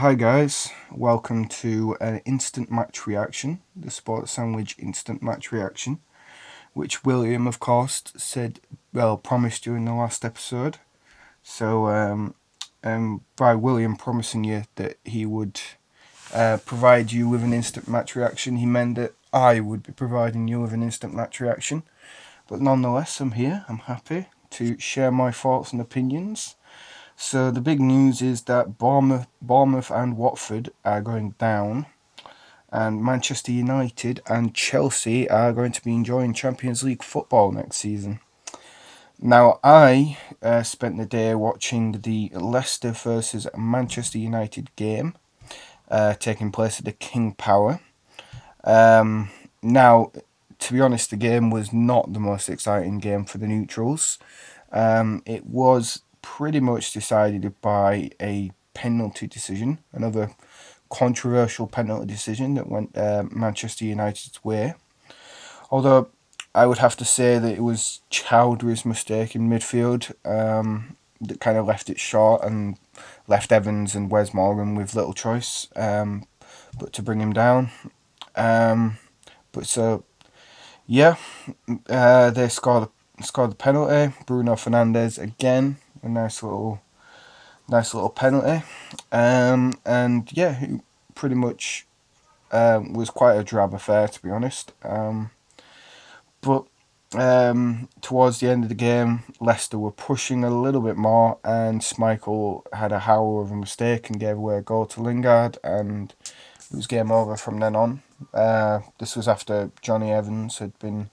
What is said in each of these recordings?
Hi guys, welcome to an instant match reaction, the Sports Sandwich instant match reaction, which William, of course, said, well, promised you in the last episode. So, um, um, by William promising you that he would uh, provide you with an instant match reaction, he meant that I would be providing you with an instant match reaction. But nonetheless, I'm here, I'm happy to share my thoughts and opinions so the big news is that Bournemouth, Bournemouth and Watford are going down, and Manchester United and Chelsea are going to be enjoying Champions League football next season. Now, I uh, spent the day watching the Leicester versus Manchester United game uh, taking place at the King Power. Um, now, to be honest, the game was not the most exciting game for the neutrals. Um, it was pretty much decided by a penalty decision, another controversial penalty decision that went uh, Manchester United's way. Although I would have to say that it was Choudhury's mistake in midfield um, that kind of left it short and left Evans and Wes Morgan with little choice um, but to bring him down. Um, but so, yeah, uh, they scored, scored the penalty. Bruno Fernandes again a nice little nice little penalty. Um, and yeah, pretty much um, was quite a drab affair to be honest. Um, but um, towards the end of the game, Leicester were pushing a little bit more, and Schmeichel had a howl of a mistake and gave away a goal to Lingard, and it was game over from then on. Uh, this was after Jonny Evans had been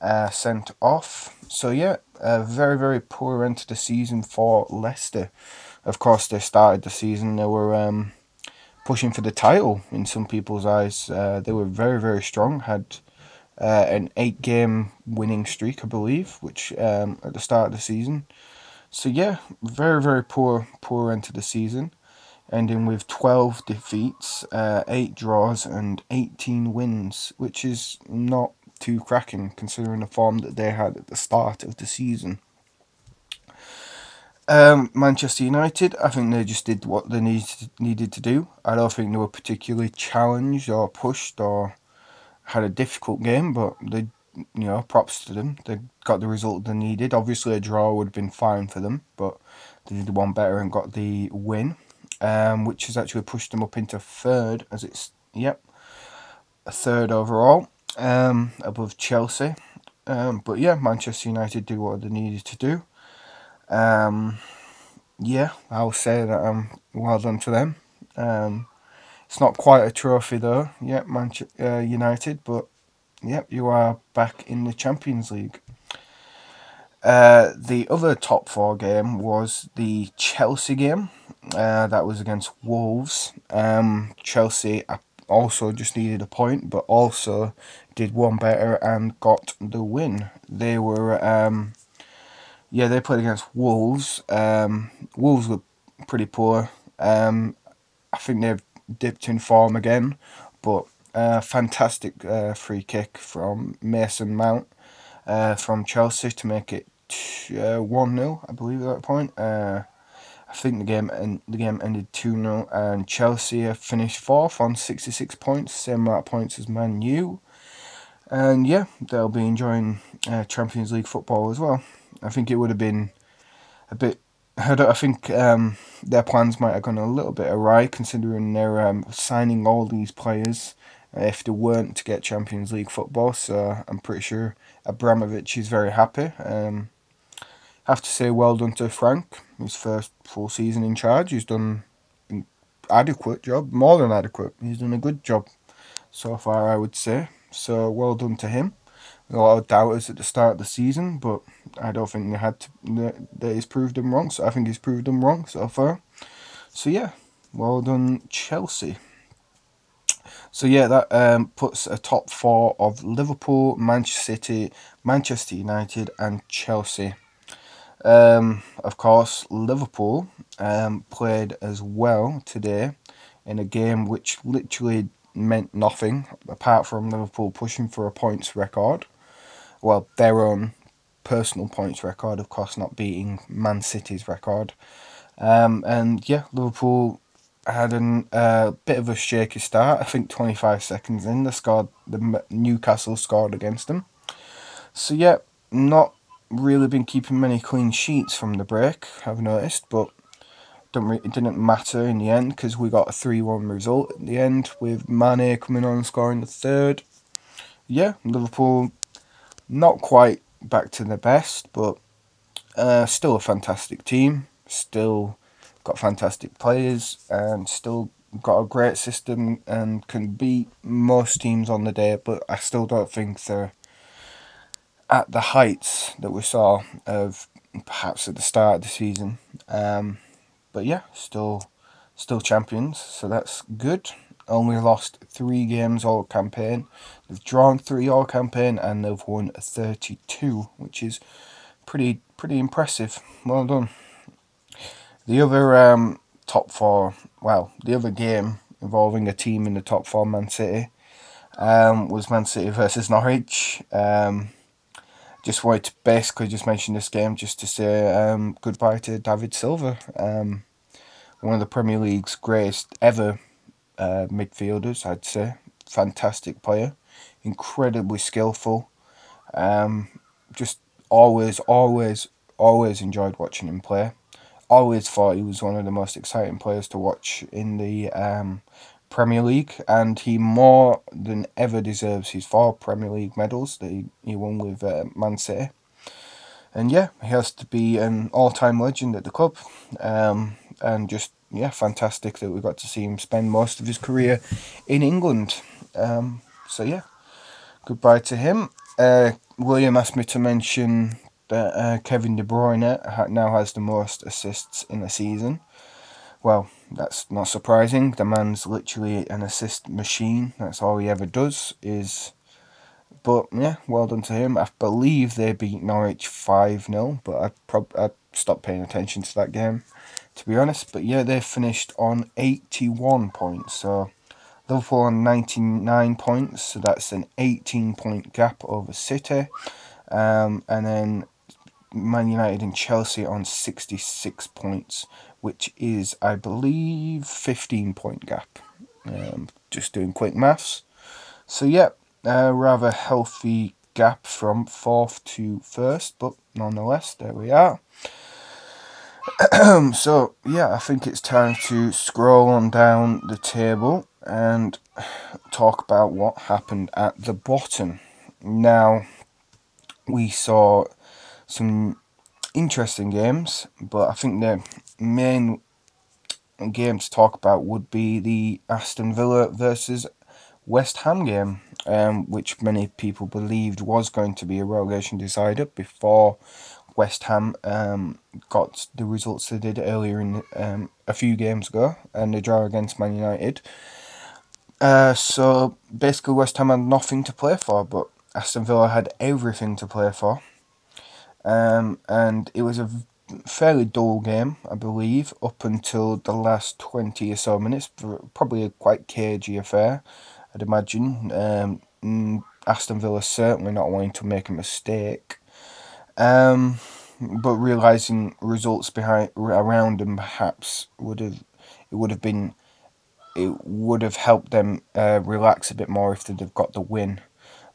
uh, sent off. So yeah, a very very poor end to the season for Leicester. Of course, they started the season they were um, pushing for the title in some people's eyes. Uh, they were very very strong. Had uh, an eight game winning streak, I believe, which um, at the start of the season. So yeah, very very poor poor end to the season, ending with twelve defeats, uh, eight draws, and eighteen wins, which is not too cracking considering the form that they had at the start of the season. Um, Manchester United, I think they just did what they needed needed to do. I don't think they were particularly challenged or pushed or had a difficult game, but they, you know, props to them. They got the result they needed. Obviously, a draw would have been fine for them, but they did one better and got the win, um, which has actually pushed them up into third, as it's yep, a third overall um, above Chelsea. Um, but yeah, Manchester United do what they needed to do. Um, yeah, I'll say that um, well done to them. Um, it's not quite a trophy though, yeah, Manchester uh, United, but yep, you are back in the Champions League. Uh, the other top four game was the Chelsea game. Uh, that was against Wolves. Um, Chelsea also just needed a point, but also did one better and got the win. They were, um, yeah, they played against Wolves. Um, Wolves were pretty poor. Um, I think they've dipped in form again, but uh, fantastic uh, free kick from Mason Mount uh, from Chelsea to make it uh, one 0 I believe at that point. Uh, I think the game and the game ended 2 0 and Chelsea finished fourth on 66 points, same amount of points as Man U. And yeah, they'll be enjoying uh, Champions League football as well. I think it would have been a bit. I, I think um, their plans might have gone a little bit awry considering they're um, signing all these players if they weren't to get Champions League football. So I'm pretty sure Abramovich is very happy. Um, have to say well done to Frank, his first full season in charge. He's done an adequate job, more than adequate. He's done a good job so far, I would say. So well done to him. A lot of doubters at the start of the season, but I don't think they had to. That he's proved them wrong. So I think he's proved them wrong so far. So yeah, well done, Chelsea. So yeah, that um, puts a top four of Liverpool, Manchester City, Manchester United, and Chelsea. Um, of course, Liverpool um, played as well today in a game which literally meant nothing apart from Liverpool pushing for a points record. Well, their own personal points record, of course, not beating Man City's record. Um, and yeah, Liverpool had a uh, bit of a shaky start. I think 25 seconds in, they scored. The Newcastle scored against them. So yeah, not really been keeping many clean sheets from the break. I've noticed, but don't it didn't matter in the end because we got a 3-1 result at the end with Mane coming on and scoring the third. Yeah, Liverpool not quite back to the best, but uh, still a fantastic team. Still got fantastic players and still got a great system and can beat most teams on the day. But I still don't think they're at the heights that we saw of perhaps at the start of the season. Um, but yeah, still still champions, so that's good. Only lost three games all campaign. They've drawn three all campaign and they've won 32, which is pretty pretty impressive. Well done. The other um, top four, well, the other game involving a team in the top four, Man City, um, was Man City versus Norwich. Um, just wanted to basically just mention this game just to say um, goodbye to David Silva, um, one of the Premier League's greatest ever uh, midfielders, I'd say. Fantastic player, incredibly skillful. Um, just always, always, always enjoyed watching him play. Always thought he was one of the most exciting players to watch in the um, Premier League, and he more than ever deserves his four Premier League medals that he, he won with uh, Man City. And yeah, he has to be an all time legend at the club. Um, and just, yeah, fantastic that we got to see him spend most of his career in England. Um, so yeah, goodbye to him. Uh, William asked me to mention that uh, Kevin De Bruyne now has the most assists in a season. Well, that's not surprising. The man's literally an assist machine. That's all he ever does is. But yeah, well done to him. I believe they beat Norwich 5 0, but I prob- I stopped paying attention to that game, to be honest. But yeah, they finished on 81 points. So Liverpool on 99 points, so that's an 18 point gap over City. Um, and then Man United and Chelsea on 66 points which is, I believe, 15 point gap. Um, just doing quick maths. So, yeah, a rather healthy gap from fourth to first, but nonetheless, there we are. so, yeah, I think it's time to scroll on down the table and talk about what happened at the bottom. Now, we saw some interesting games, but I think the main game to talk about would be the Aston Villa versus West Ham game, um, which many people believed was going to be a relegation decider before West Ham um, got the results they did earlier in um, a few games ago and the draw against Man United. Uh, so basically, West Ham had nothing to play for, but Aston Villa had everything to play for. Um, and it was a fairly dull game, I believe, up until the last 20 or so minutes. Probably a quite cagey affair, I'd imagine. Um, Aston Villa certainly not wanting to make a mistake. Um, but realizing results behind around them perhaps would have it would have been it would have helped them uh, relax a bit more if they'd have got the win.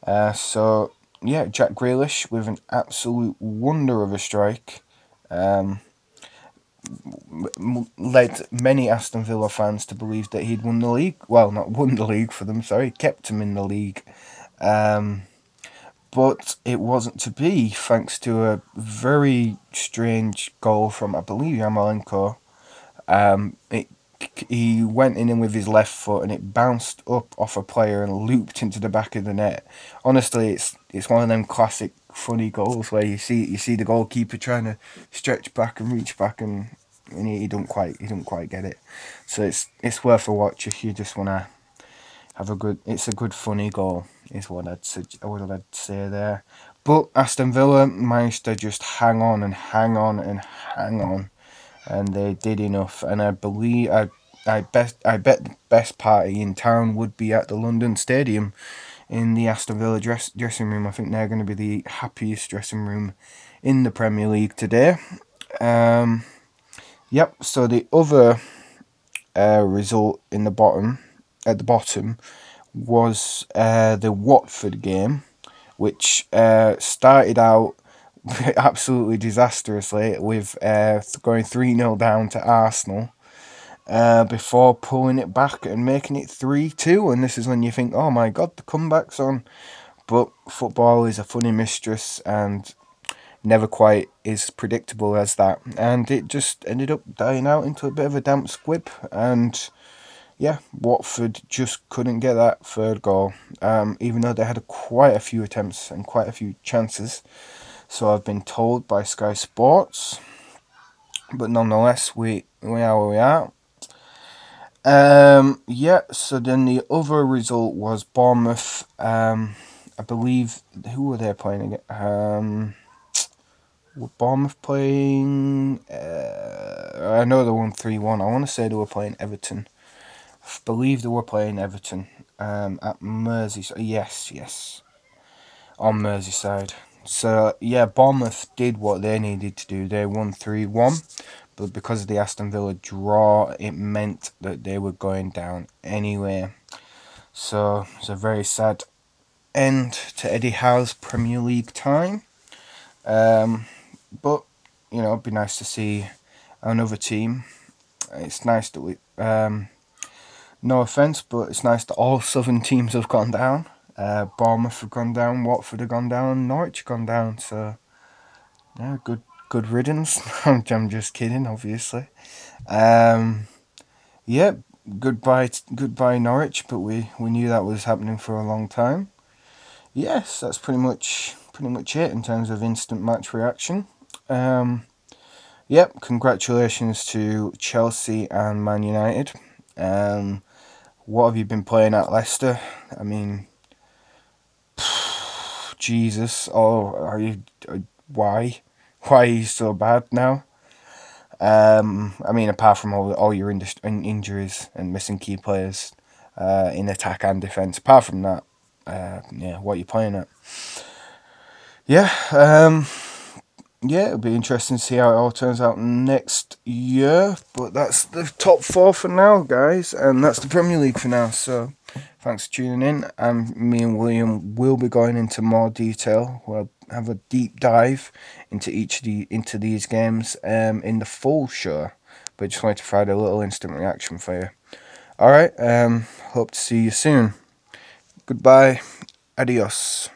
Uh, so yeah, Jack Grealish with an absolute wonder of a strike. Um, led many Aston Villa fans to believe that he'd won the league. Well, not won the league for them, sorry, kept him in the league. Um, but it wasn't to be thanks to a very strange goal from, I believe, Yarmolenko. Um, it he went in with his left foot and it bounced up off a player and looped into the back of the net. Honestly, it's it's one of them classic funny goals where you see you see the goalkeeper trying to stretch back and reach back and, and he, he don't quite he don't quite get it. So it's it's worth a watch if you just wanna have a good. It's a good funny goal. Is what I'd what I'd say there. But Aston Villa managed to just hang on and hang on and hang on and they did enough. And I believe I I bet I bet the best party in town would be at the London Stadium, in the Aston Villa dress, dressing room. I think they're going to be the happiest dressing room in the Premier League today. Um, yep. So the other uh, result in the bottom at the bottom was uh, the Watford game, which uh, started out absolutely disastrously with uh, going 3 0 down to Arsenal uh, before pulling it back and making it 3 2. And this is when you think, oh my god, the comeback's on. But football is a funny mistress and never quite as predictable as that. And it just ended up dying out into a bit of a damp squib. And yeah, Watford just couldn't get that third goal, um, even though they had quite a few attempts and quite a few chances. So I've been told by Sky Sports. But nonetheless, we, we are where we are. Um, yeah, so then the other result was Bournemouth. Um, I believe, who were they playing again? Um, were Bournemouth playing? Uh, I know they won 3 1. I want to say they were playing Everton. Believe they were playing Everton um, at Merseyside. Yes, yes. On Merseyside. So, yeah, Bournemouth did what they needed to do. They won 3 1. But because of the Aston Villa draw, it meant that they were going down anyway. So, it's a very sad end to Eddie Howe's Premier League time. Um, but, you know, it'd be nice to see another team. It's nice that we. Um, no offence, but it's nice that all southern teams have gone down. Uh, Bournemouth have gone down, Watford have gone down, Norwich have gone down. So, yeah, good good riddance. I'm just kidding, obviously. Um, yeah, goodbye, goodbye Norwich. But we we knew that was happening for a long time. Yes, that's pretty much pretty much it in terms of instant match reaction. Um, yep, congratulations to Chelsea and Man United. Um, what have you been playing at Leicester? I mean, Jesus, oh, are you? Uh, why? Why are you so bad now? Um, I mean, apart from all all your in- injuries and missing key players uh, in attack and defense, apart from that, uh, yeah, what are you playing at? Yeah, um, yeah, it'll be interesting to see how it all turns out next year. But that's the top four for now, guys, and that's the Premier League for now. So, thanks for tuning in. And me and William will be going into more detail. We'll have a deep dive into each of the into these games um, in the full show. But just wanted to provide a little instant reaction for you. All right. Um, hope to see you soon. Goodbye. Adios.